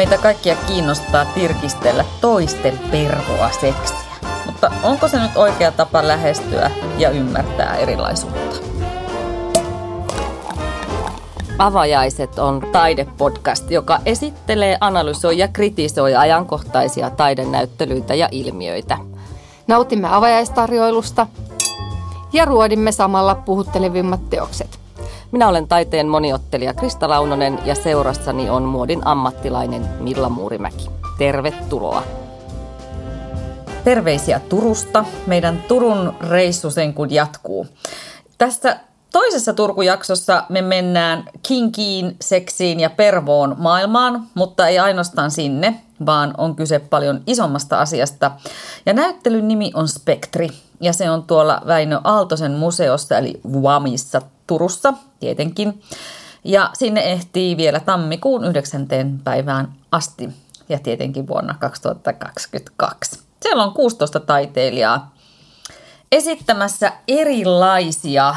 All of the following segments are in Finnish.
Meitä kaikkia kiinnostaa tirkistellä toisten pervoa seksiä. Mutta onko se nyt oikea tapa lähestyä ja ymmärtää erilaisuutta? Avajaiset on taidepodcast, joka esittelee, analysoi ja kritisoi ajankohtaisia taidenäyttelyitä ja ilmiöitä. Nautimme avajaistarjoilusta ja ruodimme samalla puhuttelevimmat teokset. Minä olen taiteen moniottelija Krista Launonen ja seurassani on muodin ammattilainen Milla Muurimäki. Tervetuloa! Terveisiä Turusta. Meidän Turun reissu sen kun jatkuu. Tässä toisessa Turku-jaksossa me mennään kinkiin, seksiin ja pervoon maailmaan, mutta ei ainoastaan sinne, vaan on kyse paljon isommasta asiasta. Ja näyttelyn nimi on Spektri, ja se on tuolla Väinö Aaltosen museossa, eli VAMissa Turussa tietenkin. Ja sinne ehtii vielä tammikuun 9. päivään asti ja tietenkin vuonna 2022. Siellä on 16 taiteilijaa esittämässä erilaisia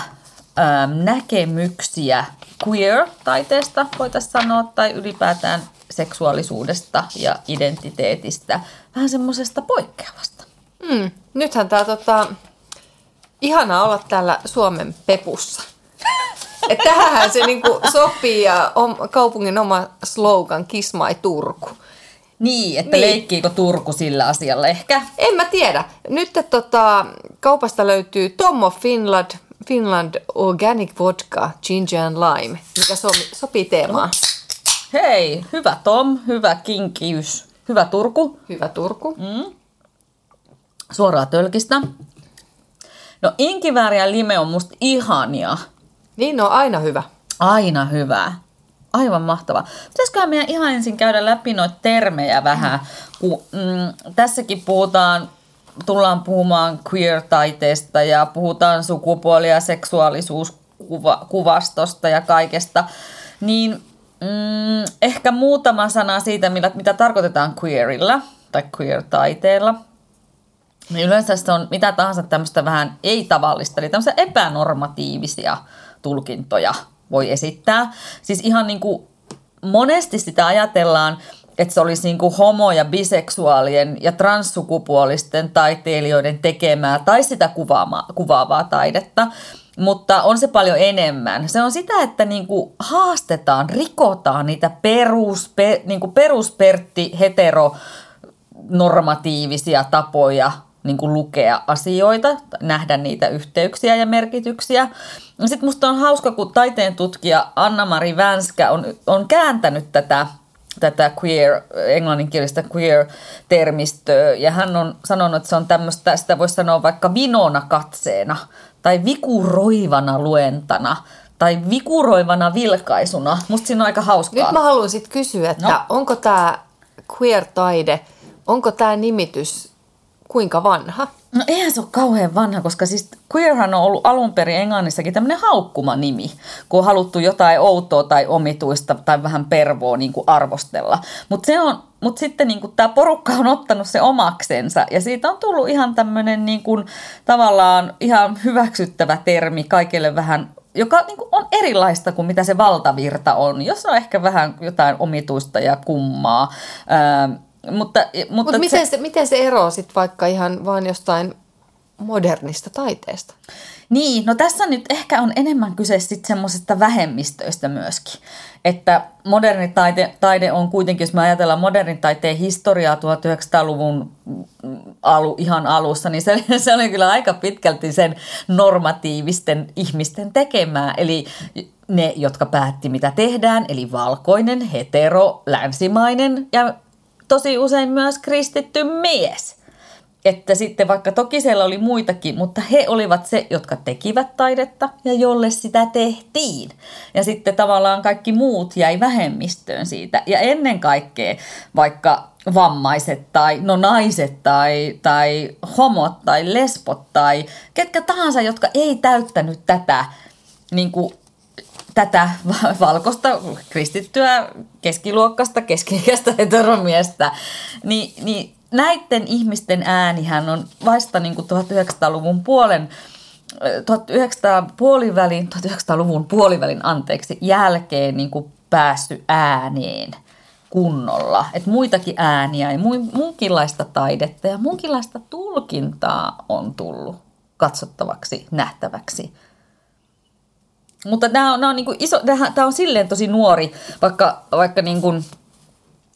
ää, näkemyksiä queer-taiteesta, voitaisiin sanoa, tai ylipäätään seksuaalisuudesta ja identiteetistä, vähän semmoisesta poikkeavasta. Mm. Nythän tämä tota, ihanaa olla täällä Suomen pepussa. Et tähän se niinku sopii ja on kaupungin oma slogan Kiss my Turku. Niin, että niin. leikkiikö Turku sillä asialla ehkä? En mä tiedä. Nyt tota, kaupasta löytyy Tommo Finland, Finland Organic Vodka, Ginger and Lime, mikä so, sopii teemaan. Hei, hyvä Tom, hyvä kinkiys, hyvä Turku. Hyvä Turku. Mm. Suoraa tölkistä. No inkivääri ja lime on musta ihania. Niin on aina hyvä. Aina hyvä. Aivan mahtava. Pitäisiköhän meidän ihan ensin käydä läpi noita termejä vähän, kun mm, tässäkin puhutaan, tullaan puhumaan queer-taiteesta ja puhutaan sukupuoli- ja seksuaalisuuskuvastosta ja kaikesta, niin mm, ehkä muutama sana siitä, mitä, mitä tarkoitetaan queerilla tai queer-taiteella. Yleensä se on mitä tahansa tämmöistä vähän ei-tavallista, eli tämmöisiä epänormatiivisia tulkintoja voi esittää. Siis ihan niin kuin monesti sitä ajatellaan, että se olisi niin kuin homo- ja biseksuaalien ja transsukupuolisten taiteilijoiden tekemää tai sitä kuvaavaa, kuvaavaa taidetta, mutta on se paljon enemmän. Se on sitä, että niin kuin haastetaan, rikotaan niitä perus, pe, niin kuin peruspertti heteronormatiivisia tapoja niin kuin lukea asioita, nähdä niitä yhteyksiä ja merkityksiä. Sitten musta on hauska, kun taiteen tutkija Anna-Mari Vänskä on, on kääntänyt tätä tätä queer, englanninkielistä queer-termistöä, ja hän on sanonut, että se on tämmöistä, sitä voisi sanoa vaikka vinona katseena, tai vikuroivana luentana, tai vikuroivana vilkaisuna. Musta siinä on aika hauskaa. Nyt mä haluan sitten kysyä, että no. onko tämä queer-taide, onko tämä nimitys kuinka vanha? No eihän se ole kauhean vanha, koska siis queerhan on ollut alun perin englannissakin tämmöinen haukkuma nimi, kun on haluttu jotain outoa tai omituista tai vähän pervoa niin kuin arvostella. Mutta se on, mutta sitten niin tämä porukka on ottanut se omaksensa ja siitä on tullut ihan tämmöinen niin kuin, tavallaan ihan hyväksyttävä termi kaikille vähän joka niin kuin on erilaista kuin mitä se valtavirta on, jossa on ehkä vähän jotain omituista ja kummaa. Öö, mutta, mutta Mut miten, se, miten se eroaa sitten vaikka ihan vain jostain modernista taiteesta? Niin, no tässä nyt ehkä on enemmän kyse sitten semmoisesta vähemmistöistä myöskin. Että moderni taide, taide on kuitenkin, jos me ajatellaan modernin taiteen historiaa 1900-luvun alu, ihan alussa, niin se, se oli kyllä aika pitkälti sen normatiivisten ihmisten tekemää. Eli ne, jotka päätti mitä tehdään, eli valkoinen, hetero, länsimainen ja tosi usein myös kristitty mies. Että sitten vaikka toki siellä oli muitakin, mutta he olivat se, jotka tekivät taidetta ja jolle sitä tehtiin. Ja sitten tavallaan kaikki muut jäi vähemmistöön siitä. Ja ennen kaikkea vaikka vammaiset tai no naiset tai, tai homot tai lesbot tai ketkä tahansa, jotka ei täyttänyt tätä niin kuin tätä valkoista kristittyä keskiluokkasta, keski-ikäistä heteromiestä, niin, niin näiden ihmisten äänihän on vasta niin kuin 1900-luvun puolen 1900 puolivälin, 1900-luvun puolivälin anteeksi, jälkeen niin kuin päässyt ääneen. kunnolla. Että muitakin ääniä ja muunkinlaista taidetta ja muunkinlaista tulkintaa on tullut katsottavaksi, nähtäväksi. Mutta tämä on, on, niin kuin iso, tämä on silleen tosi nuori, vaikka, vaikka niin kuin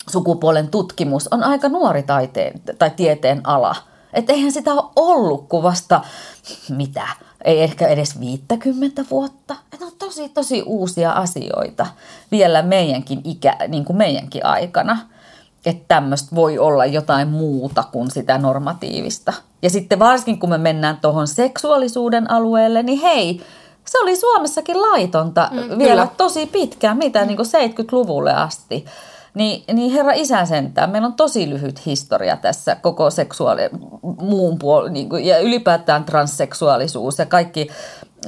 sukupuolen tutkimus on aika nuori taiteen tai tieteen ala. Että eihän sitä ole ollut kuin vasta, mitä, ei ehkä edes 50 vuotta. Että on tosi, tosi uusia asioita vielä meidänkin, ikä, niin kuin meidänkin aikana. Että tämmöistä voi olla jotain muuta kuin sitä normatiivista. Ja sitten varsinkin kun me mennään tuohon seksuaalisuuden alueelle, niin hei, se oli Suomessakin laitonta mm, vielä kyllä. tosi pitkään, mitä mm. niin kuin 70-luvulle asti. Niin, niin herra isä sentään, meillä on tosi lyhyt historia tässä koko seksuaali, muun puoli, niin kuin, ja ylipäätään transseksuaalisuus ja kaikki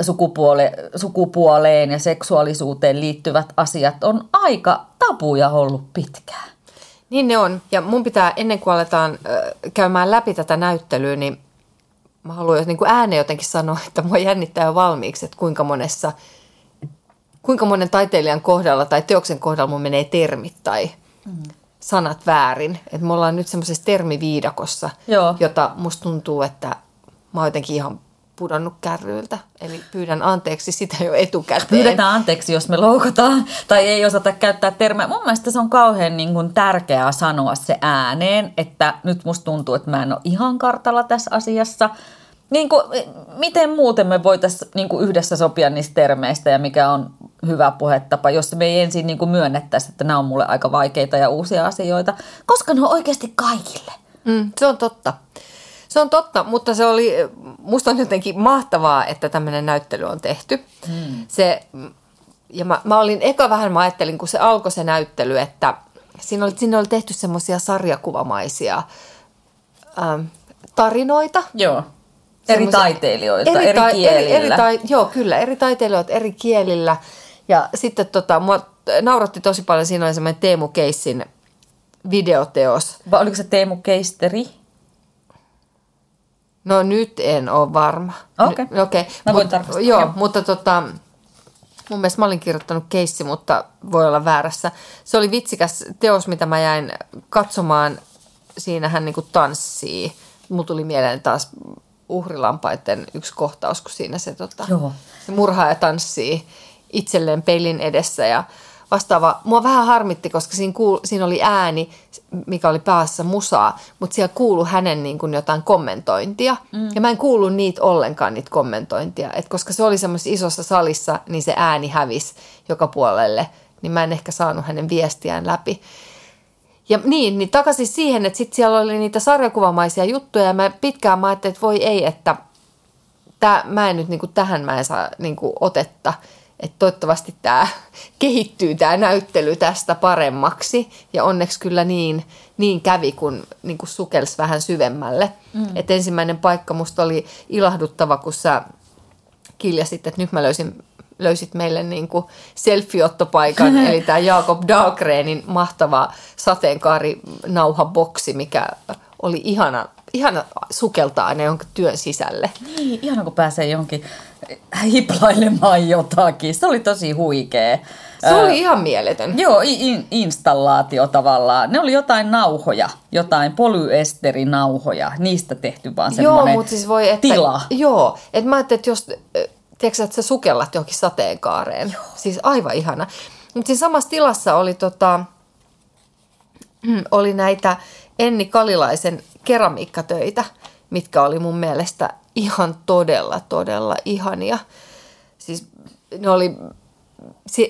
sukupuole, sukupuoleen ja seksuaalisuuteen liittyvät asiat on aika tabuja ollut pitkään. Niin ne on. Ja mun pitää, ennen kuin aletaan äh, käymään läpi tätä näyttelyä, niin mä haluan niin kuin ääneen jotenkin sanoa, että mua jännittää jo valmiiksi, että kuinka monessa, kuinka monen taiteilijan kohdalla tai teoksen kohdalla mun menee termit tai mm. sanat väärin. Että me ollaan nyt semmoisessa termiviidakossa, Joo. jota musta tuntuu, että mä oon jotenkin ihan pudonnut kärryiltä. Eli pyydän anteeksi sitä jo etukäteen. Pyydetään anteeksi, jos me loukataan tai ei osata käyttää termejä. Mun mielestä se on kauhean niin kuin, tärkeää sanoa se ääneen, että nyt musta tuntuu, että mä en ole ihan kartalla tässä asiassa. Niin kuin, miten muuten me voitaisiin niin kuin yhdessä sopia niistä termeistä ja mikä on hyvä puhetapa, jos me ei ensin niin kuin myönnettäisi, että nämä on mulle aika vaikeita ja uusia asioita, koska ne on oikeasti kaikille. Mm, se on totta. Se on totta, mutta se oli, musta on jotenkin mahtavaa, että tämmöinen näyttely on tehty. Hmm. Se, ja mä, mä olin, eka vähän mä ajattelin, kun se alkoi se näyttely, että siinä oli, siinä oli tehty semmoisia sarjakuvamaisia ähm, tarinoita. Joo. Eri taiteilijoita, eri, eri kielillä. Eri, eri tai, joo, kyllä, eri taiteilijoita eri kielillä. Ja sitten tota, mua nauratti tosi paljon, siinä oli semmoinen Teemu Keissin videoteos. Vai oliko se Teemu Keisteri? No nyt en ole varma. Okei. Okay. okay. Mä voin tarkastaa. Joo, joo, mutta tota, mun mielestä mä olin kirjoittanut keissi, mutta voi olla väärässä. Se oli vitsikäs teos, mitä mä jäin katsomaan. Siinä hän niinku tanssii. Mulla tuli mieleen taas uhrilampaiden yksi kohtaus, kun siinä se, tota, Joo. se murhaaja tanssii itselleen pelin edessä ja vastaava. Mua vähän harmitti, koska siinä, kuul, siinä oli ääni, mikä oli päässä musaa, mutta siellä kuulu hänen niin kuin jotain kommentointia. Mm. Ja mä en kuulu niitä ollenkaan, niitä kommentointia. Et koska se oli semmoisessa isossa salissa, niin se ääni hävisi joka puolelle. Niin mä en ehkä saanut hänen viestiään läpi. Ja niin, niin takaisin siihen, että sitten siellä oli niitä sarjakuvamaisia juttuja ja mä pitkään mä ajattelin, että voi ei, että tää, mä en nyt niin kuin, tähän mä en saa niin kuin, otetta – että toivottavasti tämä kehittyy tämä näyttely tästä paremmaksi. Ja onneksi kyllä niin, niin kävi, kun niin kuin sukelsi vähän syvemmälle. Mm. Et ensimmäinen paikka musta oli ilahduttava, kun sä kiljasit, että nyt mä löysin, löysit meille niin kuin selfie-ottopaikan, eli tämä Jakob Dahlgrenin mahtava sateenkaarinauhaboksi, mikä oli ihana, ihana sukeltaa aina jonkin työn sisälle. Niin, ihana kun pääsee johonkin hiplailemaan jotakin. Se oli tosi huikea. Se oli ihan mieletön. Joo, in, installaatio tavallaan. Ne oli jotain nauhoja, jotain polyesterinauhoja, niistä tehty vaan semmoinen joo, mutta siis voi, että, tila. Joo, että mä ajattelin, että jos tiedätkö, että sä sukellat johonkin sateenkaareen. Joo. Siis aivan ihana. Mutta siinä samassa tilassa oli, tota, oli näitä Enni Kalilaisen keramiikkatöitä, mitkä oli mun mielestä ihan todella, todella ihania. Siis ne oli, se,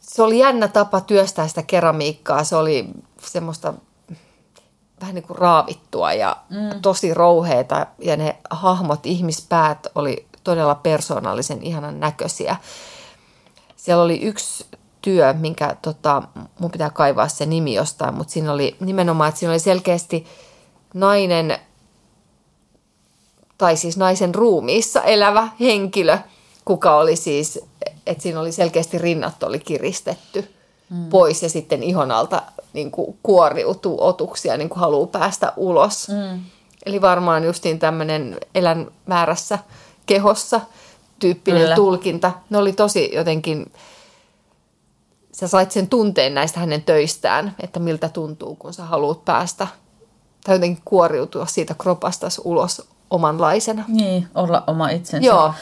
se oli jännä tapa työstää sitä keramiikkaa. Se oli semmoista vähän niin kuin raavittua ja mm. tosi rouheita ja ne hahmot, ihmispäät oli todella persoonallisen ihanan näköisiä. Siellä oli yksi työ, minkä tota, mun pitää kaivaa se nimi jostain, mutta siinä oli nimenomaan, että siinä oli selkeästi nainen tai siis naisen ruumiissa elävä henkilö, kuka oli siis, että siinä oli selkeästi rinnat oli kiristetty mm. pois ja sitten ihon alta niin kuin kuoriutuu otuksia, niin kuin haluaa päästä ulos. Mm. Eli varmaan justiin tämmöinen elän väärässä kehossa tyyppinen Kyllä. tulkinta. Ne oli tosi jotenkin sä sait sen tunteen näistä hänen töistään, että miltä tuntuu, kun sä haluat päästä tai jotenkin kuoriutua siitä kropasta ulos omanlaisena. Niin, olla oma itsensä. Joo.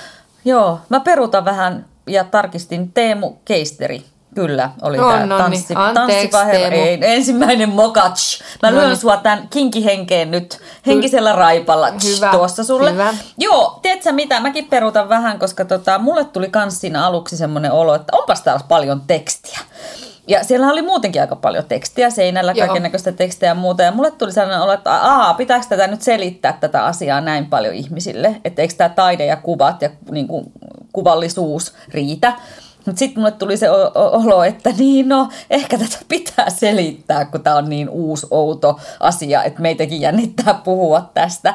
Joo, mä peruutan vähän ja tarkistin Teemu Keisteri. Kyllä, oli On, tämä on, tanssi, niin. Teemu. Ei, ensimmäinen mokats. Mä No lyön niin. sua tämän kinkihenkeen nyt henkisellä raipalla Hyvä, tuossa sulle. hyvä. Joo, tiedätkö mitä, mäkin peruutan vähän, koska tota, mulle tuli kans siinä aluksi semmoinen olo, että onpas täällä paljon tekstiä. Ja siellä oli muutenkin aika paljon tekstiä seinällä, Joo. kaiken näköistä tekstiä ja muuta. Ja mulle tuli sellainen olo, että aa, pitääkö tätä nyt selittää tätä asiaa näin paljon ihmisille? Että eikö tämä taide ja kuvat ja niin kuin, kuvallisuus riitä? Mutta sitten mulle tuli se olo, että niin no, ehkä tätä pitää selittää, kun tämä on niin uusi, outo asia, että meitäkin jännittää puhua tästä.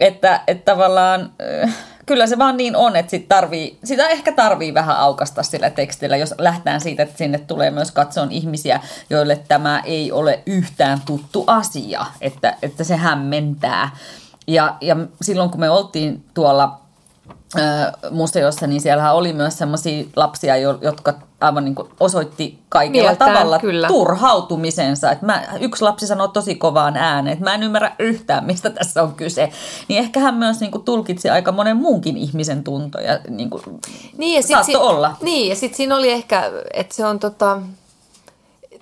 Että, että tavallaan äh, kyllä se vaan niin on, että sit tarvii, sitä ehkä tarvii vähän aukasta sillä tekstillä, jos lähtään siitä, että sinne tulee myös katsoon ihmisiä, joille tämä ei ole yhtään tuttu asia, että, että se hämmentää. Ja, ja silloin kun me oltiin tuolla museossa, niin siellähän oli myös sellaisia lapsia, jo- jotka aivan niin kuin osoitti kaikella Mieltään, tavalla kyllä. turhautumisensa. Et mä, yksi lapsi sanoi tosi kovaan ääneen, että mä en ymmärrä yhtään, mistä tässä on kyse. Niin ehkä hän myös niin kuin tulkitsi aika monen muunkin ihmisen tuntoja. Niin kuin, Niin, ja sit Saattoi si- olla. Niin, ja sitten siinä oli ehkä, että se on tota,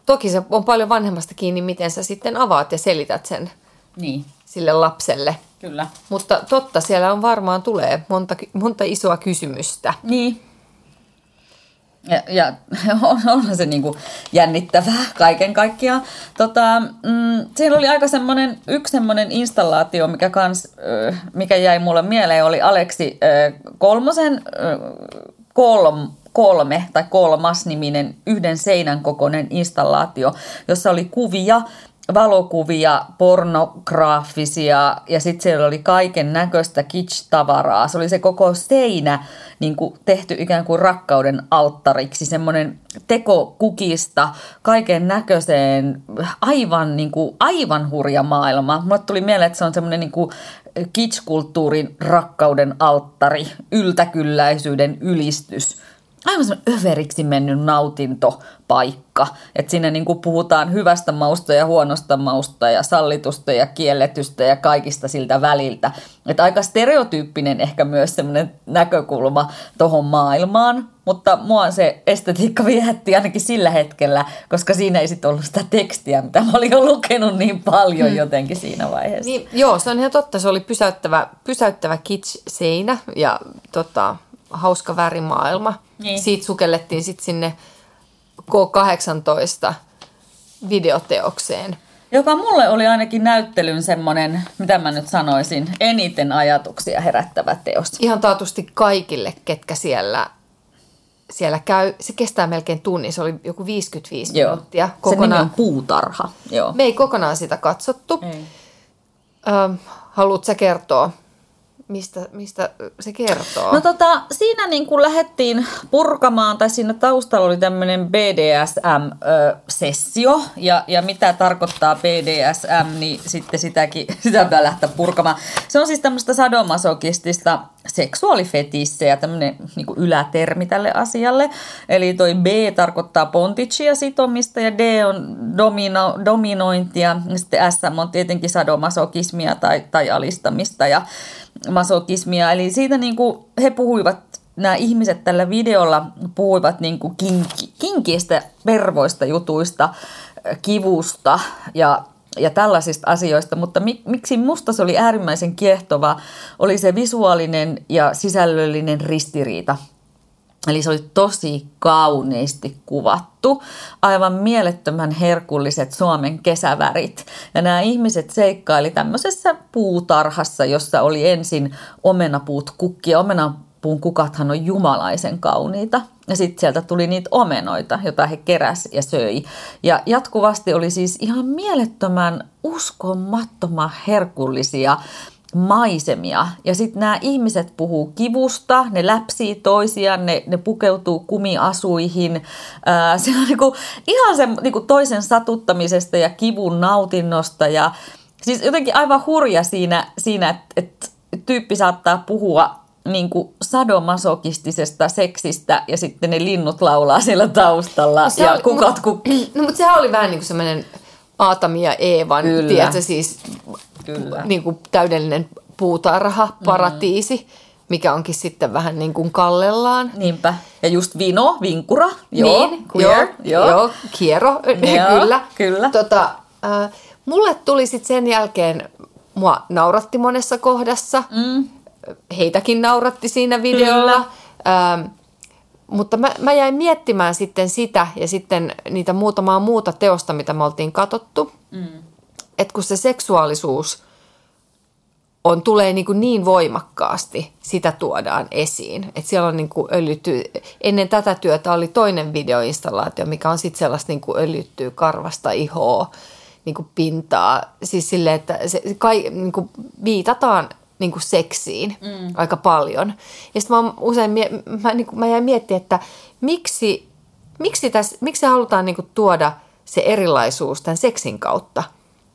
toki se on paljon vanhemmasta kiinni, miten sä sitten avaat ja selität sen niin, sille lapselle. kyllä. Mutta totta, siellä on varmaan tulee monta, monta isoa kysymystä. Niin. Ja, ja on, onhan se niinku jännittävää kaiken kaikkiaan. Tota, mm, siellä oli aika semmoinen, yksi semmoinen installaatio, mikä, kans, mikä jäi mulle mieleen, oli Aleksi Kolmosen kolm, kolme tai kolmas niminen yhden seinän kokoinen installaatio, jossa oli kuvia, valokuvia, pornograafisia ja sitten siellä oli kaiken näköistä kitsch-tavaraa. Se oli se koko seinä niin kuin tehty ikään kuin rakkauden alttariksi, semmoinen teko kukista kaiken näköiseen, aivan, niin kuin, aivan hurja maailma. Mulle tuli mieleen, että se on semmoinen niin kitsch-kulttuurin rakkauden alttari, yltäkylläisyyden ylistys aivan semmoinen överiksi mennyt nautintopaikka. Että siinä niin kuin puhutaan hyvästä mausta ja huonosta mausta ja sallitusta ja kielletystä ja kaikista siltä väliltä. Että aika stereotyyppinen ehkä myös semmoinen näkökulma tohon maailmaan. Mutta mua se estetiikka viehätti ainakin sillä hetkellä, koska siinä ei sitten ollut sitä tekstiä, mitä mä olin jo lukenut niin paljon hmm. jotenkin siinä vaiheessa. Niin, joo, se on ihan totta. Se oli pysäyttävä, pysäyttävä kitsch-seinä ja tota, hauska värimaailma. Niin. Siitä sukellettiin sitten sinne K18 videoteokseen. Joka mulle oli ainakin näyttelyn semmoinen, mitä mä nyt sanoisin, eniten ajatuksia herättävä teos. Ihan taatusti kaikille, ketkä siellä, siellä käy. Se kestää melkein tunnin, se oli joku 55 Joo. minuuttia. Se nimi on puutarha. Joo. Me ei kokonaan sitä katsottu. Ei. Ö, haluatko sä kertoa, mistä, mistä se kertoo? No tota, siinä niin kuin lähdettiin purkamaan, tai siinä taustalla oli tämmöinen BDSM-sessio, ja, ja mitä tarkoittaa BDSM, niin sitten sitäkin, sitä pitää lähteä purkamaan. Se on siis tämmöistä sadomasokistista seksuaalifetissejä, tämmöinen niin ylätermi tälle asialle. Eli toi B tarkoittaa ponticia sitomista, ja D on domino, dominointia, ja sitten S on tietenkin sadomasokismia tai, tai alistamista, ja masokismia. Eli siitä niin kuin he puhuivat, nämä ihmiset tällä videolla puhuivat niin kuin kinki, kinkiistä pervoista jutuista, äh, kivusta ja, ja tällaisista asioista, mutta mik, miksi musta se oli äärimmäisen kiehtova, oli se visuaalinen ja sisällöllinen ristiriita. Eli se oli tosi kauniisti kuvattu, aivan mielettömän herkulliset Suomen kesävärit. Ja nämä ihmiset seikkaili tämmöisessä puutarhassa, jossa oli ensin omenapuut kukkia. Omenapuun kukathan on jumalaisen kauniita. Ja sitten sieltä tuli niitä omenoita, joita he keräs ja söi. Ja jatkuvasti oli siis ihan mielettömän uskomattoman herkullisia maisemia. Ja sitten nämä ihmiset puhuu kivusta, ne läpsii toisiaan, ne, ne pukeutuu kumiasuihin. Ää, se on niinku ihan se niinku toisen satuttamisesta ja kivun nautinnosta. Ja siis jotenkin aivan hurja siinä, siinä että et tyyppi saattaa puhua niin kuin sadomasokistisesta seksistä ja sitten ne linnut laulaa siellä taustalla Se ja oli- kukat ku... No mutta sehän oli vähän niin kuin semmoinen Aatami ja Eevan, Kyllä. tiedätkö, siis Kyllä. niin kuin täydellinen puutarha, paratiisi, mm. mikä onkin sitten vähän niin kuin kallellaan. Niinpä. Ja just vino, vinkura. Joo, niin, queer. joo, joo, kiero, Joo, kyllä. kyllä. Tota, äh, mulle tuli sitten sen jälkeen, mua nauratti monessa kohdassa, mm. heitäkin nauratti siinä videolla. Ähm, mutta mä, mä jäin miettimään sitten sitä ja sitten niitä muutamaa muuta teosta, mitä me oltiin katsottu. Mm. Että kun se seksuaalisuus on, tulee niin, kuin niin voimakkaasti, sitä tuodaan esiin. Että siellä on niin kuin öljytty, ennen tätä työtä oli toinen videoinstallaatio, mikä on sitten sellaista niin kuin öljyttyä karvasta ihoa, niin kuin pintaa. Siis silleen, että se, kai, niin kuin viitataan niin kuin seksiin mm. aika paljon. Ja sitten mä usein mä, niin kuin, mä jäin miettimään, että miksi, miksi, tässä, miksi halutaan niin kuin tuoda se erilaisuus tämän seksin kautta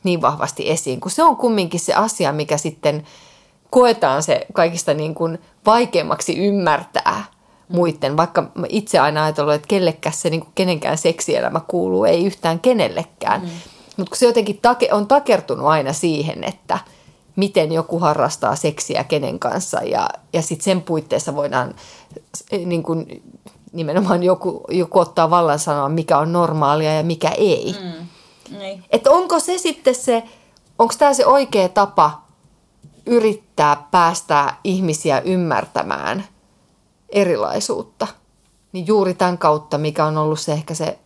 niin vahvasti esiin, kun se on kumminkin se asia, mikä sitten koetaan se kaikista niin kuin vaikeammaksi ymmärtää muiden, vaikka mä itse aina ajatellut, että kellekään se niin kuin kenenkään seksielämä kuuluu, ei yhtään kenellekään. Mm. Mutta kun se jotenkin take, on takertunut aina siihen, että miten joku harrastaa seksiä kenen kanssa ja, ja sitten sen puitteissa voidaan niin kuin, nimenomaan joku, joku ottaa vallan sanoa, mikä on normaalia ja mikä ei. Mm. Niin. Että onko se sitten se, onko tämä se oikea tapa yrittää päästää ihmisiä ymmärtämään erilaisuutta? Niin juuri tämän kautta, mikä on ollut se ehkä se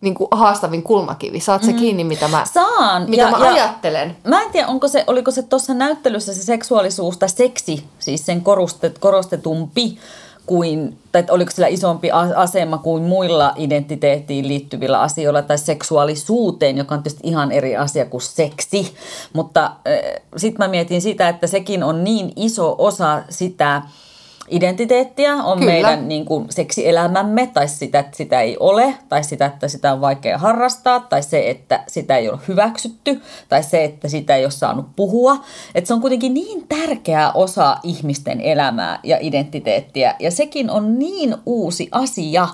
niin kuin haastavin kulmakivi. Saat se kiinni, mitä mä, Saan. mitä ja, mä ja, ajattelen? Mä en tiedä, onko se, oliko se tuossa näyttelyssä se seksuaalisuus tai seksi, siis sen korostet, korostetumpi kuin, tai oliko sillä isompi asema kuin muilla identiteettiin liittyvillä asioilla tai seksuaalisuuteen, joka on tietysti ihan eri asia kuin seksi. Mutta äh, sitten mä mietin sitä, että sekin on niin iso osa sitä identiteettiä, on Kyllä. meidän niin kuin seksielämämme, tai sitä, että sitä ei ole, tai sitä, että sitä on vaikea harrastaa, tai se, että sitä ei ole hyväksytty, tai se, että sitä ei ole saanut puhua. Että se on kuitenkin niin tärkeä osa ihmisten elämää ja identiteettiä, ja sekin on niin uusi asia,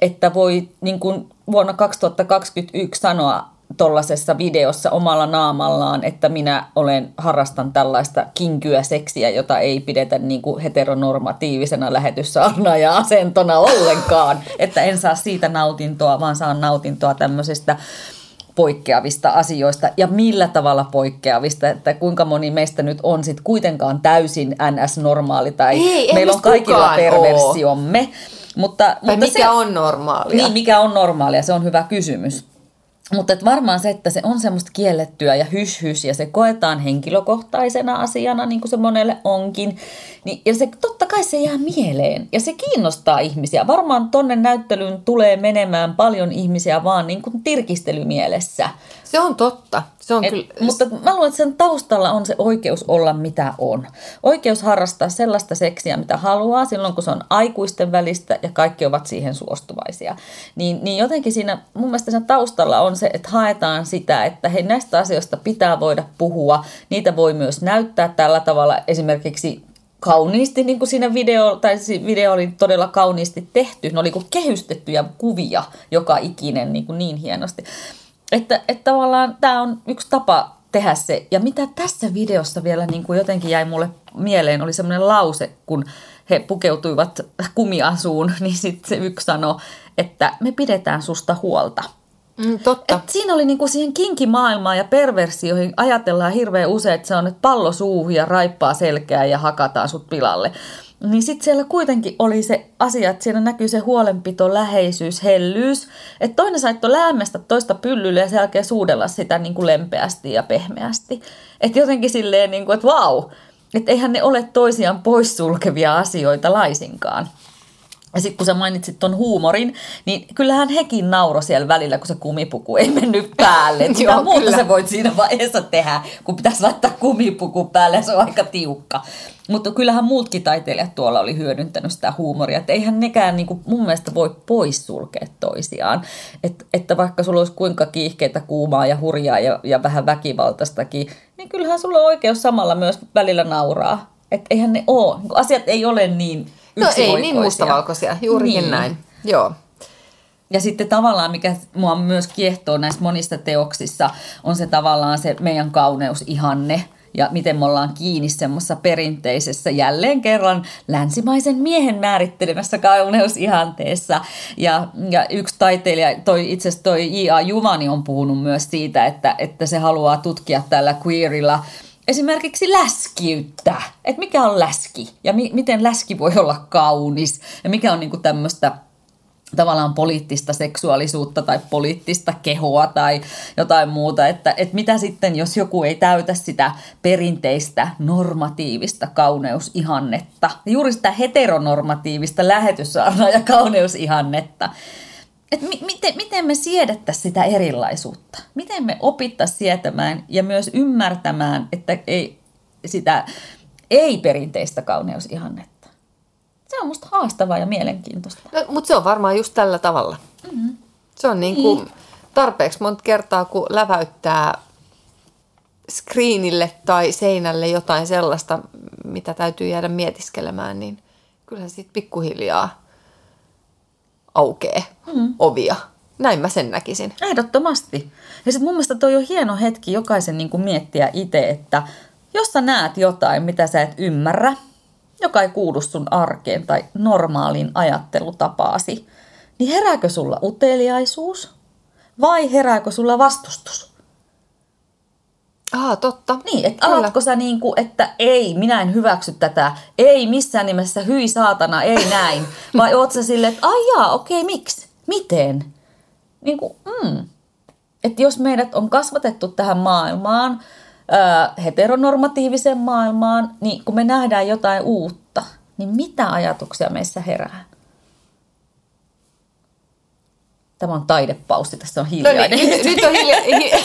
että voi niin kuin vuonna 2021 sanoa tuollaisessa videossa omalla naamallaan, että minä olen harrastan tällaista kinkyä seksiä, jota ei pidetä niin kuin heteronormatiivisena lähetyssaarna ja asentona ollenkaan, että en saa siitä nautintoa, vaan saan nautintoa tämmöisestä poikkeavista asioista ja millä tavalla poikkeavista, että kuinka moni meistä nyt on sitten kuitenkaan täysin NS-normaali tai Ei, meillä on kaikilla perversiomme. Mutta, Tai mutta mikä se, on normaalia? niin, mikä on normaalia, se on hyvä kysymys. Mutta et varmaan se, että se on semmoista kiellettyä ja hys hys ja se koetaan henkilökohtaisena asiana, niin kuin se monelle onkin. Niin, ja se totta kai se jää mieleen ja se kiinnostaa ihmisiä. Varmaan tonne näyttelyyn tulee menemään paljon ihmisiä vaan niin kuin tirkistelymielessä. Se on totta. Se on Et, kyllä, mutta mä luulen, että sen taustalla on se oikeus olla mitä on. Oikeus harrastaa sellaista seksiä, mitä haluaa silloin, kun se on aikuisten välistä ja kaikki ovat siihen suostuvaisia. Niin, niin jotenkin siinä mun mielestä sen taustalla on se, että haetaan sitä, että hei, näistä asioista pitää voida puhua. Niitä voi myös näyttää tällä tavalla esimerkiksi kauniisti, niin kuin siinä video, tai video oli todella kauniisti tehty. Ne oli kuin kehystettyjä kuvia joka ikinen niin, kuin niin hienosti. Että, että tavallaan tämä on yksi tapa tehdä se. Ja mitä tässä videossa vielä niin kuin jotenkin jäi mulle mieleen, oli semmoinen lause, kun he pukeutuivat kumiasuun, niin sitten se yksi sanoi, että me pidetään susta huolta. mm, totta. Et siinä oli niinku siihen kinkimaailmaan ja perversioihin ajatellaan hirveän usein, että se on, että pallo suuhun ja raippaa selkää ja hakataan sut pilalle. Niin sitten siellä kuitenkin oli se asia, että siinä näkyy se huolenpito, läheisyys, hellyys. Että toinen saittoi lämmestä toista pyllylle ja sen jälkeen suudella sitä niin kuin lempeästi ja pehmeästi. Että jotenkin silleen, niin kuin, että vau, että eihän ne ole toisiaan poissulkevia asioita laisinkaan. Ja sitten kun sä mainitsit ton huumorin, niin kyllähän hekin nauro siellä välillä, kun se kumipuku ei mennyt päälle. Et Joo, muuta kyllä. sä voit siinä vaiheessa tehdä, kun pitäisi laittaa kumipuku päälle, se on aika tiukka. Mutta kyllähän muutkin taiteilijat tuolla oli hyödyntänyt sitä huumoria, että eihän nekään niin kuin, mun mielestä voi poissulkea toisiaan. Et, että vaikka sulla olisi kuinka kiihkeitä, kuumaa ja hurjaa ja, ja vähän väkivaltaistakin, niin kyllähän sulla on oikeus samalla myös välillä nauraa. Että eihän ne ole, niin asiat ei ole niin No ei niin mustavalkoisia, juurikin niin. näin. Joo. Ja sitten tavallaan, mikä mua myös kiehtoo näissä monissa teoksissa, on se tavallaan se meidän kauneusihanne ja miten me ollaan kiinni semmoisessa perinteisessä jälleen kerran länsimaisen miehen määrittelemässä kauneusihanteessa. Ja, ja yksi taiteilija, toi, itse asiassa toi J.A. Juvani on puhunut myös siitä, että, että se haluaa tutkia tällä queerilla esimerkiksi läskiyttä, että mikä on läski? Ja mi- miten läski voi olla kaunis? Ja mikä on niinku tämmöistä tavallaan poliittista seksuaalisuutta tai poliittista kehoa tai jotain muuta, että, että mitä sitten, jos joku ei täytä sitä perinteistä normatiivista kauneusihannetta, juuri sitä heteronormatiivista lähetyssaarnaa ja kauneusihannetta, että mi- miten, miten me siedettäisiin sitä erilaisuutta, miten me opittaisiin sietämään ja myös ymmärtämään, että ei sitä ei-perinteistä kauneusihannetta se on musta haastavaa ja mielenkiintoista. No, mutta se on varmaan just tällä tavalla. Mm-hmm. Se on niin kuin tarpeeksi monta kertaa, kun läväyttää screenille tai seinälle jotain sellaista, mitä täytyy jäädä mietiskelemään, niin kyllä sitten pikkuhiljaa aukee mm. ovia. Näin mä sen näkisin. Ehdottomasti. Ja sitten mun mielestä toi on hieno hetki jokaisen niin kuin miettiä itse, että jos sä näet jotain, mitä sä et ymmärrä, joka ei kuulu sun arkeen tai normaaliin ajattelutapaasi, niin herääkö sulla uteliaisuus vai herääkö sulla vastustus? Ah, totta. Niin, että alatko sä niin kuin, että ei, minä en hyväksy tätä, ei missään nimessä, hyi saatana, ei näin. Vai oot sä silleen, että ai jaa, okei, miksi, miten? Niin kuin, mm. Että jos meidät on kasvatettu tähän maailmaan, heteronormatiiviseen maailmaan, niin kun me nähdään jotain uutta, niin mitä ajatuksia meissä herää? Tämä on taidepausi, tässä on hiljainen. No niin, nyt on hilja...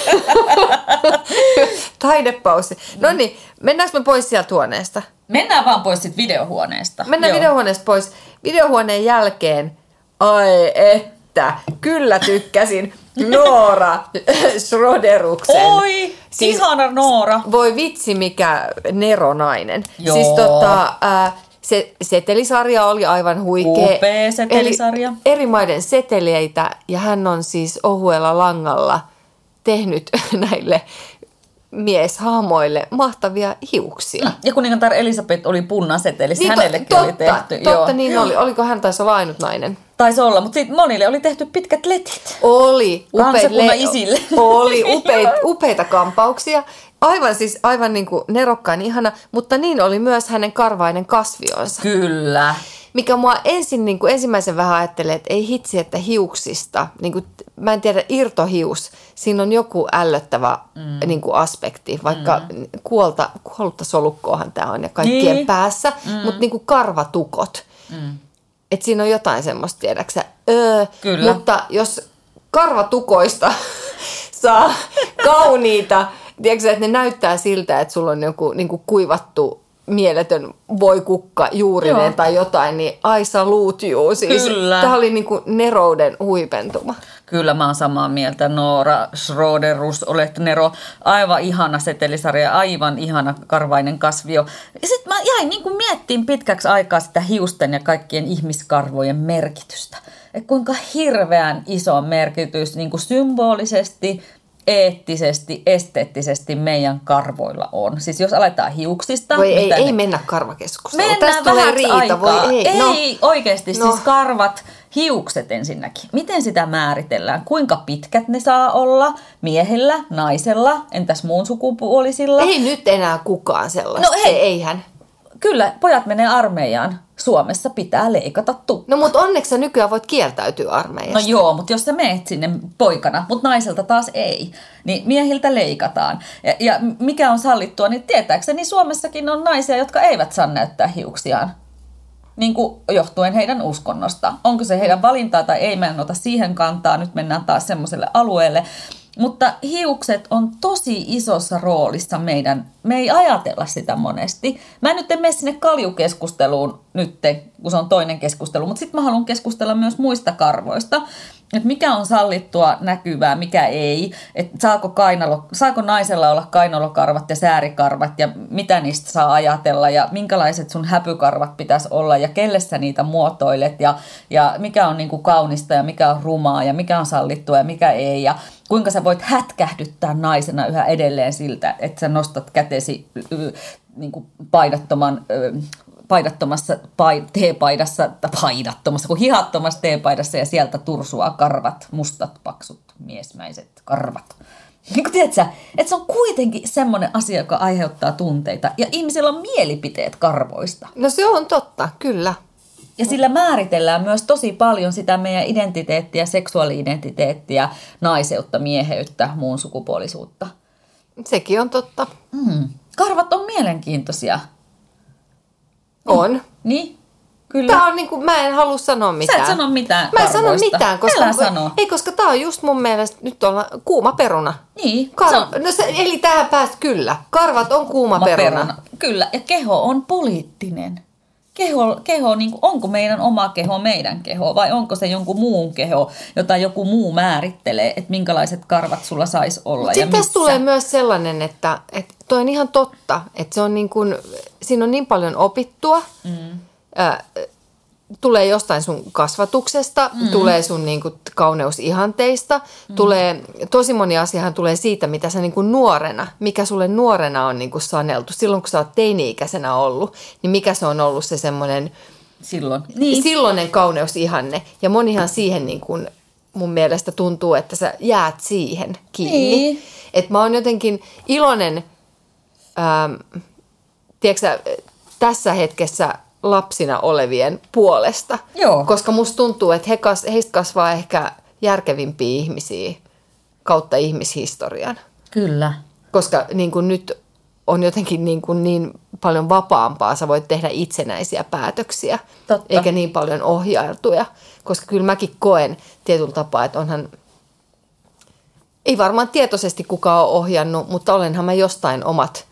taidepausi. No niin, mennäänkö me pois sieltä huoneesta? Mennään vaan pois siitä videohuoneesta. Mennään Joo. videohuoneesta pois. Videohuoneen jälkeen, ai että, kyllä tykkäsin. Noora Schroderuksen. Oi, siis, ihana Noora. Voi vitsi, mikä neronainen. Joo. Siis tota, äh, se setelisarja oli aivan huikea. Upea setelisarja. Eli eri maiden seteleitä ja hän on siis ohuella langalla tehnyt näille mieshaamoille mahtavia hiuksia. Mm. Ja kuningatar Elisabeth oli punnasetelissä, niin, hänellekin totta, oli tehty. Totta, joo. niin oli. Oliko hän taisi olla ainut nainen? Taisi olla, mutta sitten monille oli tehty pitkät letit. Oli. Upeita le- isille. Oli upeita, upeita kampauksia. Aivan siis aivan niin kuin nerokkaan ihana, mutta niin oli myös hänen karvainen kasvionsa. Kyllä mikä mua ensin niin kuin ensimmäisen vähän ajattelee, että ei hitsi, että hiuksista, niin kuin, mä en tiedä, irtohius, siinä on joku ällöttävä mm. niin kuin aspekti, vaikka mm. kuolta, kuollutta solukkoahan tämä on ja kaikkien niin. päässä, mm. mutta niin kuin karvatukot. Mm. Että siinä on jotain semmoista, tiedäksä, öö, Kyllä. mutta jos karvatukoista saa kauniita, tiedätkö, että ne näyttää siltä, että sulla on joku niin kuin kuivattu mieletön voikukka juurinen Joo. tai jotain, niin Aisa luutjuu. Siis Kyllä. Tämä oli niin kuin nerouden huipentuma. Kyllä mä oon samaa mieltä. Noora Schroderus, olet Nero. Aivan ihana setelisarja, aivan ihana karvainen kasvio. Ja sitten mä jäin niin kuin miettiin pitkäksi aikaa sitä hiusten ja kaikkien ihmiskarvojen merkitystä. Et kuinka hirveän iso merkitys niin kuin symbolisesti, eettisesti, esteettisesti meidän karvoilla on. Siis jos aletaan hiuksista... Voi ei, ne... ei mennä karvakeskusteluun. Mennään Tästä vähän riita. Aikaa. Voi, ei, no. ei oikeasti, no. siis karvat, hiukset ensinnäkin. Miten sitä määritellään? Kuinka pitkät ne saa olla miehellä, naisella, entäs muun sukupuolisilla? Ei nyt enää kukaan sellaista. No ei. Eihän. Kyllä, pojat menee armeijaan. Suomessa pitää leikata tukka. No mutta onneksi sä nykyään voit kieltäytyä armeijasta. No joo, mutta jos sä meet sinne poikana, mutta naiselta taas ei, niin miehiltä leikataan. Ja, ja mikä on sallittua, niin tietääkseni Suomessakin on naisia, jotka eivät saa näyttää hiuksiaan. Niin kuin johtuen heidän uskonnosta. Onko se heidän valintaa tai ei, mä en ota siihen kantaa. Nyt mennään taas semmoiselle alueelle. Mutta hiukset on tosi isossa roolissa meidän, me ei ajatella sitä monesti. Mä nyt en mene sinne kaljukeskusteluun nyt, kun se on toinen keskustelu, mutta sitten mä haluan keskustella myös muista karvoista. että mikä on sallittua näkyvää, mikä ei, että saako, kainalo, saako naisella olla kainalokarvat ja säärikarvat ja mitä niistä saa ajatella ja minkälaiset sun häpykarvat pitäisi olla ja kelle sä niitä muotoilet ja, ja mikä on niin kuin kaunista ja mikä on rumaa ja mikä on sallittua ja mikä ei ja kuinka sä voit hätkähdyttää naisena yhä edelleen siltä, että sä nostat kätesi niin kuin paidattoman paidattomassa pai, teepaidassa, tai paidattomassa, kun hihattomassa teepaidassa ja sieltä tursua karvat, mustat, paksut, miesmäiset karvat. Niin kuin tiedätkö, että se on kuitenkin semmoinen asia, joka aiheuttaa tunteita. Ja ihmisillä on mielipiteet karvoista. No se on totta, kyllä. Ja sillä määritellään myös tosi paljon sitä meidän identiteettiä, seksuaali-identiteettiä, naiseutta, mieheyttä, muun sukupuolisuutta. Sekin on totta. Mm. Karvat on mielenkiintoisia. On. Niin, kyllä. Tää on niinku, mä en halua sanoa mitään. Sä et sano mitään Mä en sano mitään, koska, Älä sano. ei, koska tää on just mun mielestä, nyt ollaan kuuma peruna. Niin, Kar- se on no se, eli tähän pääst kyllä. Karvat on kuuma oma peruna. peruna. Kyllä, ja keho on poliittinen. Keho, keho niin kuin, onko meidän oma keho meidän keho vai onko se jonkun muun keho, jota joku muu määrittelee, että minkälaiset karvat sulla saisi olla Mut ja sitten tässä tulee myös sellainen, että, että toi on ihan totta, että se on niin kuin, siinä on niin paljon opittua, mm. ää, tulee jostain sun kasvatuksesta, mm. tulee sun niin kuin kauneusihanteista, mm. tulee, tosi moni asiahan tulee siitä, mitä sä niin kuin nuorena, mikä sulle nuorena on niin kuin saneltu. Silloin kun sä oot teini-ikäisenä ollut, niin mikä se on ollut se semmoinen Silloin. niin. silloinen kauneusihanne. Ja monihan siihen niin kuin mun mielestä tuntuu, että sä jäät siihen kiinni. Niin. Että mä oon jotenkin iloinen, ähm, tiedätkö sä, tässä hetkessä lapsina olevien puolesta. Joo. Koska musta tuntuu, että he kas, heistä kasvaa ehkä järkevimpiä ihmisiä kautta ihmishistorian. Kyllä. Koska niin kuin nyt on jotenkin niin, kuin niin paljon vapaampaa, sä voit tehdä itsenäisiä päätöksiä, Totta. eikä niin paljon ohjailtuja. Koska kyllä mäkin koen tietyllä tapaa, että onhan, ei varmaan tietoisesti kukaan ole ohjannut, mutta olenhan mä jostain omat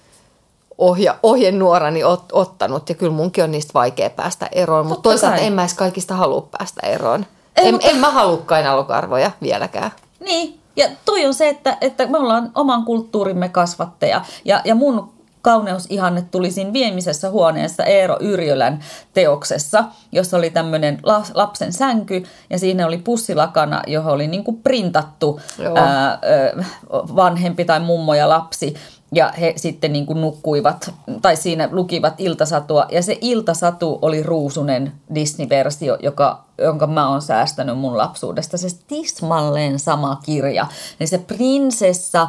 ohja, ohjenuorani ot, ottanut ja kyllä munkin on niistä vaikea päästä eroon, mutta Totta toisaalta kai. en mä edes kaikista halua päästä eroon. Ei, en, mutta- en mä halua kainalokarvoja vieläkään. Niin, ja toi on se, että, että me ollaan oman kulttuurimme kasvatteja. Ja, ja mun kauneusihanne tuli siinä viemisessä huoneessa Eero Yrjölän teoksessa, jossa oli tämmöinen lapsen sänky ja siinä oli pussilakana, johon oli niin kuin printattu Joo. ää, vanhempi tai mummo ja lapsi. Ja he sitten niin kuin nukkuivat, tai siinä lukivat iltasatua. Ja se iltasatu oli ruusunen Disney-versio, joka, jonka mä oon säästänyt mun lapsuudesta. Se tismalleen sama kirja. Niin se prinsessa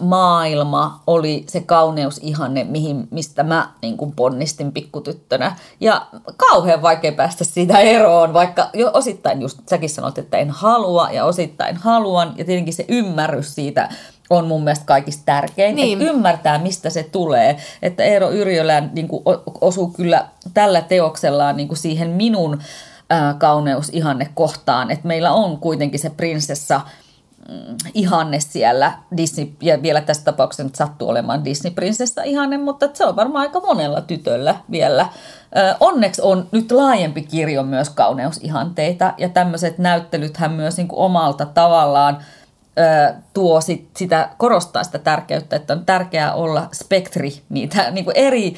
maailma oli se kauneusihanne, mihin, mistä mä niin kuin ponnistin pikkutyttönä. Ja kauhean vaikea päästä siitä eroon, vaikka jo osittain just säkin sanoit, että en halua ja osittain haluan. Ja tietenkin se ymmärrys siitä on mun mielestä kaikista tärkein, Niin. että ymmärtää, mistä se tulee. Että Eero Yrjölän niin kuin, osuu kyllä tällä teoksellaan niin kuin siihen minun ää, kauneusihanne kohtaan, että meillä on kuitenkin se prinsessa mm, ihanne siellä Disney, ja vielä tässä tapauksessa nyt sattuu olemaan Disney-prinsessa ihanne, mutta se on varmaan aika monella tytöllä vielä. Ö, Onneksi on nyt laajempi kirjo myös kauneusihanteita, ja tämmöiset näyttelythän myös niin kuin omalta tavallaan tuo sit sitä, korostaa sitä tärkeyttä, että on tärkeää olla spektri, niitä niin kuin eri,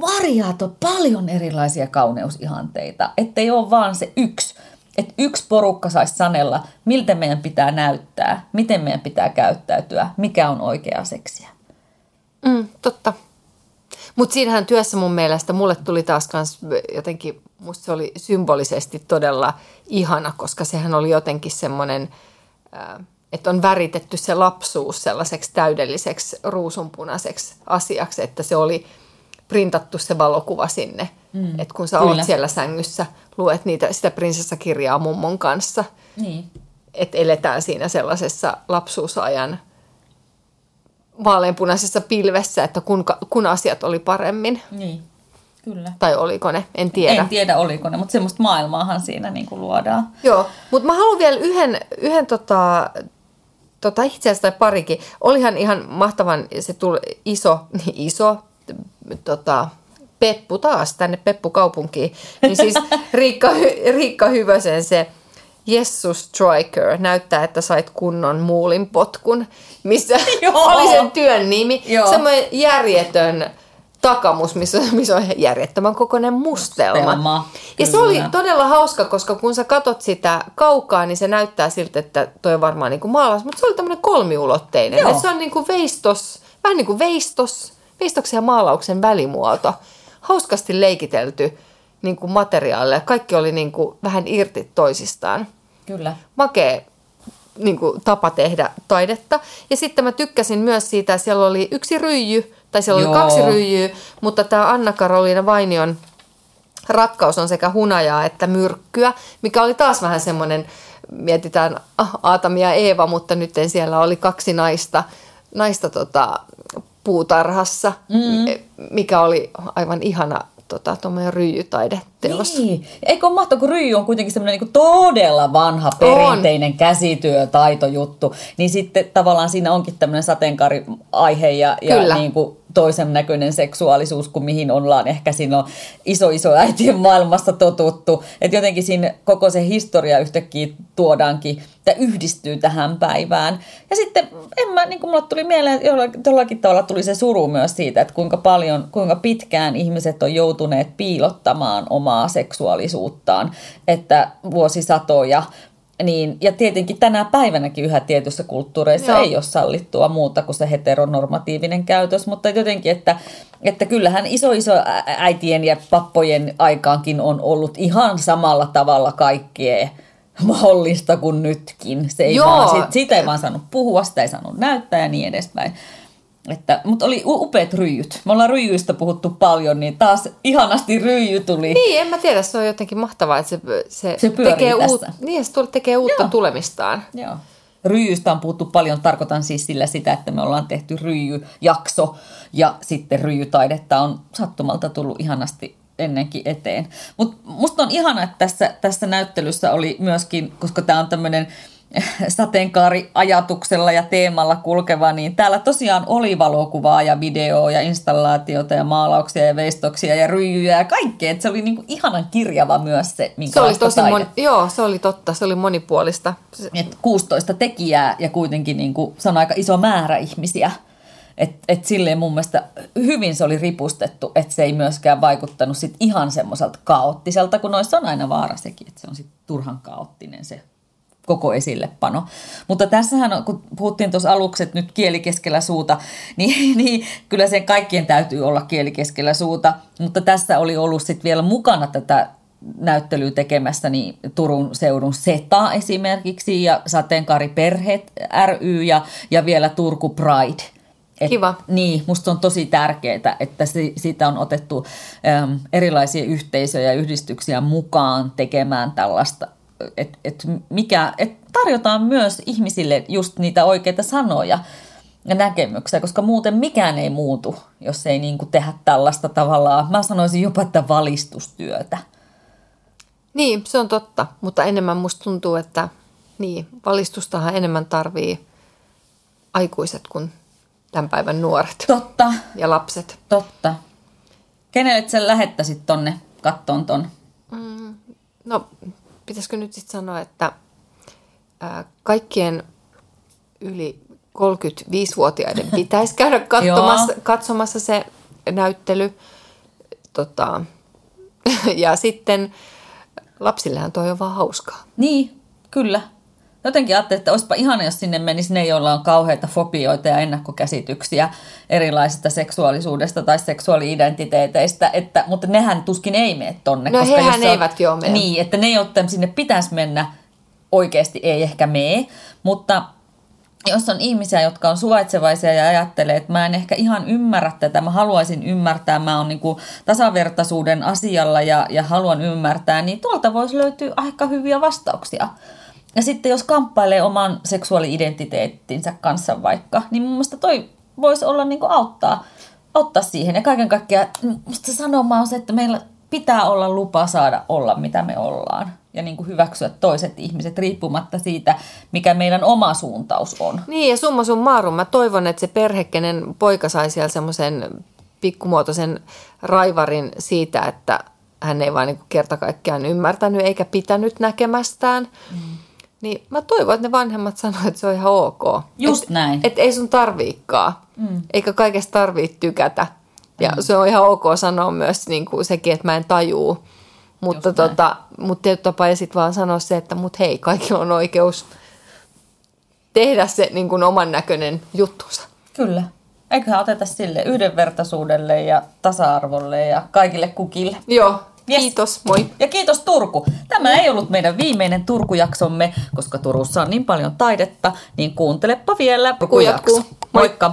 variaato, paljon erilaisia kauneusihanteita, ettei ole vaan se yksi, että yksi porukka saisi sanella, miltä meidän pitää näyttää, miten meidän pitää käyttäytyä, mikä on oikeaa seksiä. Mm, totta. Mutta siinähän työssä mun mielestä mulle tuli taas kans jotenkin, musta se oli symbolisesti todella ihana, koska sehän oli jotenkin semmoinen, että on väritetty se lapsuus sellaiseksi täydelliseksi ruusunpunaiseksi asiaksi, että se oli printattu se valokuva sinne. Mm, että kun sä kyllä. oot siellä sängyssä, luet niitä, sitä prinsessakirjaa mummon kanssa, Niin. että eletään siinä sellaisessa lapsuusajan vaaleanpunaisessa pilvessä, että kun, kun asiat oli paremmin. Niin, kyllä. Tai oliko ne, en tiedä. En tiedä oliko ne, mutta semmoista maailmaahan siinä niin kuin luodaan. Joo, mutta mä haluan vielä yhden, yhden tota, tota itse asiassa tai parikin. Olihan ihan mahtavan, se tuli iso, iso tota, Peppu taas tänne Peppu kaupunkiin. Niin siis Riikka, Riikka Hyvösen se Jesus Striker näyttää, että sait kunnon muulin potkun, missä Joo. oli sen työn nimi. Joo. Semmoinen järjetön takamus, missä, missä on järjettömän kokoinen mustelma. Mustelma, ja se oli todella hauska, koska kun sä katot sitä kaukaa, niin se näyttää siltä, että toi on varmaan niin kuin maalaus, mutta se oli tämmöinen kolmiulotteinen. Joo. Se on niin kuin veistos, vähän niin kuin veistos, veistoksen ja maalauksen välimuoto. Hauskasti leikitelty niin kuin materiaaleja. Kaikki oli niin kuin vähän irti toisistaan. Kyllä. Makea niin kuin, tapa tehdä taidetta. Ja sitten mä tykkäsin myös siitä, että siellä oli yksi ryijy, tai siellä Joo. oli kaksi ryijyä, mutta tämä Anna-Karoliina Vainion rakkaus on sekä hunajaa että myrkkyä, mikä oli taas vähän semmoinen, mietitään ah, Aatamia ja Eeva, mutta nyt siellä oli kaksi naista, naista tota, puutarhassa, mm. mikä oli aivan ihana tota, ryijytaideteos. Niin. Eikö ole mahtavaa, kun ryijy on kuitenkin semmoinen niin todella vanha perinteinen käsityö, taitojuttu, niin sitten tavallaan siinä onkin tämmöinen sateenkaariaihe ja, ja Kyllä. niin kuin toisen näköinen seksuaalisuus kuin mihin ollaan ehkä siinä iso iso äitien maailmassa totuttu. Että jotenkin siinä koko se historia yhtäkkiä tuodaankin, että yhdistyy tähän päivään. Ja sitten en mä, niin kuin mulle tuli mieleen, jollakin, jollakin tavalla tuli se suru myös siitä, että kuinka paljon, kuinka pitkään ihmiset on joutuneet piilottamaan omaa seksuaalisuuttaan, että vuosisatoja niin, ja tietenkin tänä päivänäkin yhä tietyissä kulttuureissa Joo. ei ole sallittua muuta kuin se heteronormatiivinen käytös, mutta jotenkin, että, että kyllähän iso iso äitien ja pappojen aikaankin on ollut ihan samalla tavalla kaikkea mahdollista kuin nytkin. Se ei Joo. vaan, siitä, siitä ei vaan saanut puhua, sitä ei saanut näyttää ja niin edespäin. Että, mutta oli upeat ryijyt. Me ollaan ryijyistä puhuttu paljon, niin taas ihanasti ryijy tuli. Niin, en mä tiedä, se on jotenkin mahtavaa, että se, se, Se tekee, tässä. uut, niin, se tulee- tekee uutta Joo. tulemistaan. Joo. Ryijystä on puhuttu paljon, tarkoitan siis sillä sitä, että me ollaan tehty ryijyjakso ja sitten ryijytaidetta on sattumalta tullut ihanasti ennenkin eteen. Mutta musta on ihana, että tässä, tässä näyttelyssä oli myöskin, koska tämä on tämmöinen sateenkaariajatuksella ja teemalla kulkeva, niin täällä tosiaan oli valokuvaa ja videoa ja installaatiota ja maalauksia ja veistoksia ja ryijyjä ja kaikkea. Et se oli niinku ihanan kirjava myös se, Se oli tosi moni, joo, se oli totta, se oli monipuolista. Et 16 tekijää ja kuitenkin niin kuin, se on aika iso määrä ihmisiä. Et, et silleen mun mielestä hyvin se oli ripustettu, että se ei myöskään vaikuttanut sit ihan semmoiselta kaoottiselta, kun noissa on aina vaara sekin, että se on sitten turhan kaoottinen se koko esillepano. Mutta tässähän, kun puhuttiin tuossa aluksi, että nyt kieli keskellä suuta, niin, niin kyllä sen kaikkien täytyy olla kieli keskellä suuta. Mutta tässä oli ollut sitten vielä mukana tätä näyttelyä tekemässä niin Turun seudun SETA esimerkiksi ja Sateenkaariperheet ry ja, ja vielä Turku Pride. Et, Kiva. Niin, musta on tosi tärkeää, että si, siitä on otettu äm, erilaisia yhteisöjä ja yhdistyksiä mukaan tekemään tällaista, että et mikä, et tarjotaan myös ihmisille just niitä oikeita sanoja ja näkemyksiä, koska muuten mikään ei muutu, jos ei niin kuin tehdä tällaista tavallaan, mä sanoisin jopa, että valistustyötä. niin, se on totta, mutta enemmän musta tuntuu, että niin, valistustahan enemmän tarvii aikuiset kuin tämän päivän nuoret Totta, ja lapset. totta. Kenelle sä lähettäisit tonne kattoon ton? No, pitäisikö nyt sitten sanoa, että ää, kaikkien yli 35-vuotiaiden pitäisi käydä katsomassa, katsomassa se näyttely. Tota, ja sitten lapsillehan toi on vaan hauskaa. Niin, kyllä. Jotenkin ajattelin, että olisipa ihana, jos sinne menisi ne, joilla on kauheita fobioita ja ennakkokäsityksiä erilaisesta seksuaalisuudesta tai seksuaali-identiteeteistä, että, mutta nehän tuskin ei mene tonne. No koska hehän jos eivät joo mene. Niin, että ne, jotta sinne pitäisi mennä, oikeasti ei ehkä mene, mutta jos on ihmisiä, jotka on suvaitsevaisia ja ajattelee, että mä en ehkä ihan ymmärrä tätä, mä haluaisin ymmärtää, mä oon niin tasavertaisuuden asialla ja, ja haluan ymmärtää, niin tuolta voisi löytyä aika hyviä vastauksia. Ja sitten jos kamppailee oman seksuaali-identiteettinsä kanssa vaikka, niin mun mielestä toi voisi olla niin auttaa, auttaa siihen. Ja kaiken kaikkiaan musta se sanoma on se, että meillä pitää olla lupa saada olla mitä me ollaan. Ja niin kuin hyväksyä toiset ihmiset riippumatta siitä, mikä meidän oma suuntaus on. Niin, ja summa summarum, mä toivon, että se perhe, kenen poika sai siellä semmoisen pikkumuotoisen raivarin siitä, että hän ei vaan niin kerta kaikkiaan ymmärtänyt eikä pitänyt näkemästään. Mm. Niin mä toivon, että ne vanhemmat sanoivat, että se on ihan ok. Just et, näin. Että ei sun tarviikaan. Mm. Eikä kaikesta tarvitse tykätä. Ja mm. se on ihan ok sanoa myös niin kuin sekin, että mä en tajuu. Mutta tota, mut tietyllä tapaa ja sitten vaan sanoa se, että mut hei, kaikilla on oikeus tehdä se niin kuin oman näköinen juttunsa. Kyllä. Eiköhän oteta sille yhdenvertaisuudelle ja tasa-arvolle ja kaikille kukille. Joo, Yes. Kiitos, moi. Ja kiitos Turku. Tämä ei ollut meidän viimeinen Turkujaksomme, koska Turussa on niin paljon taidetta, niin kuuntelepa vielä Turku jatkuu. Moikka!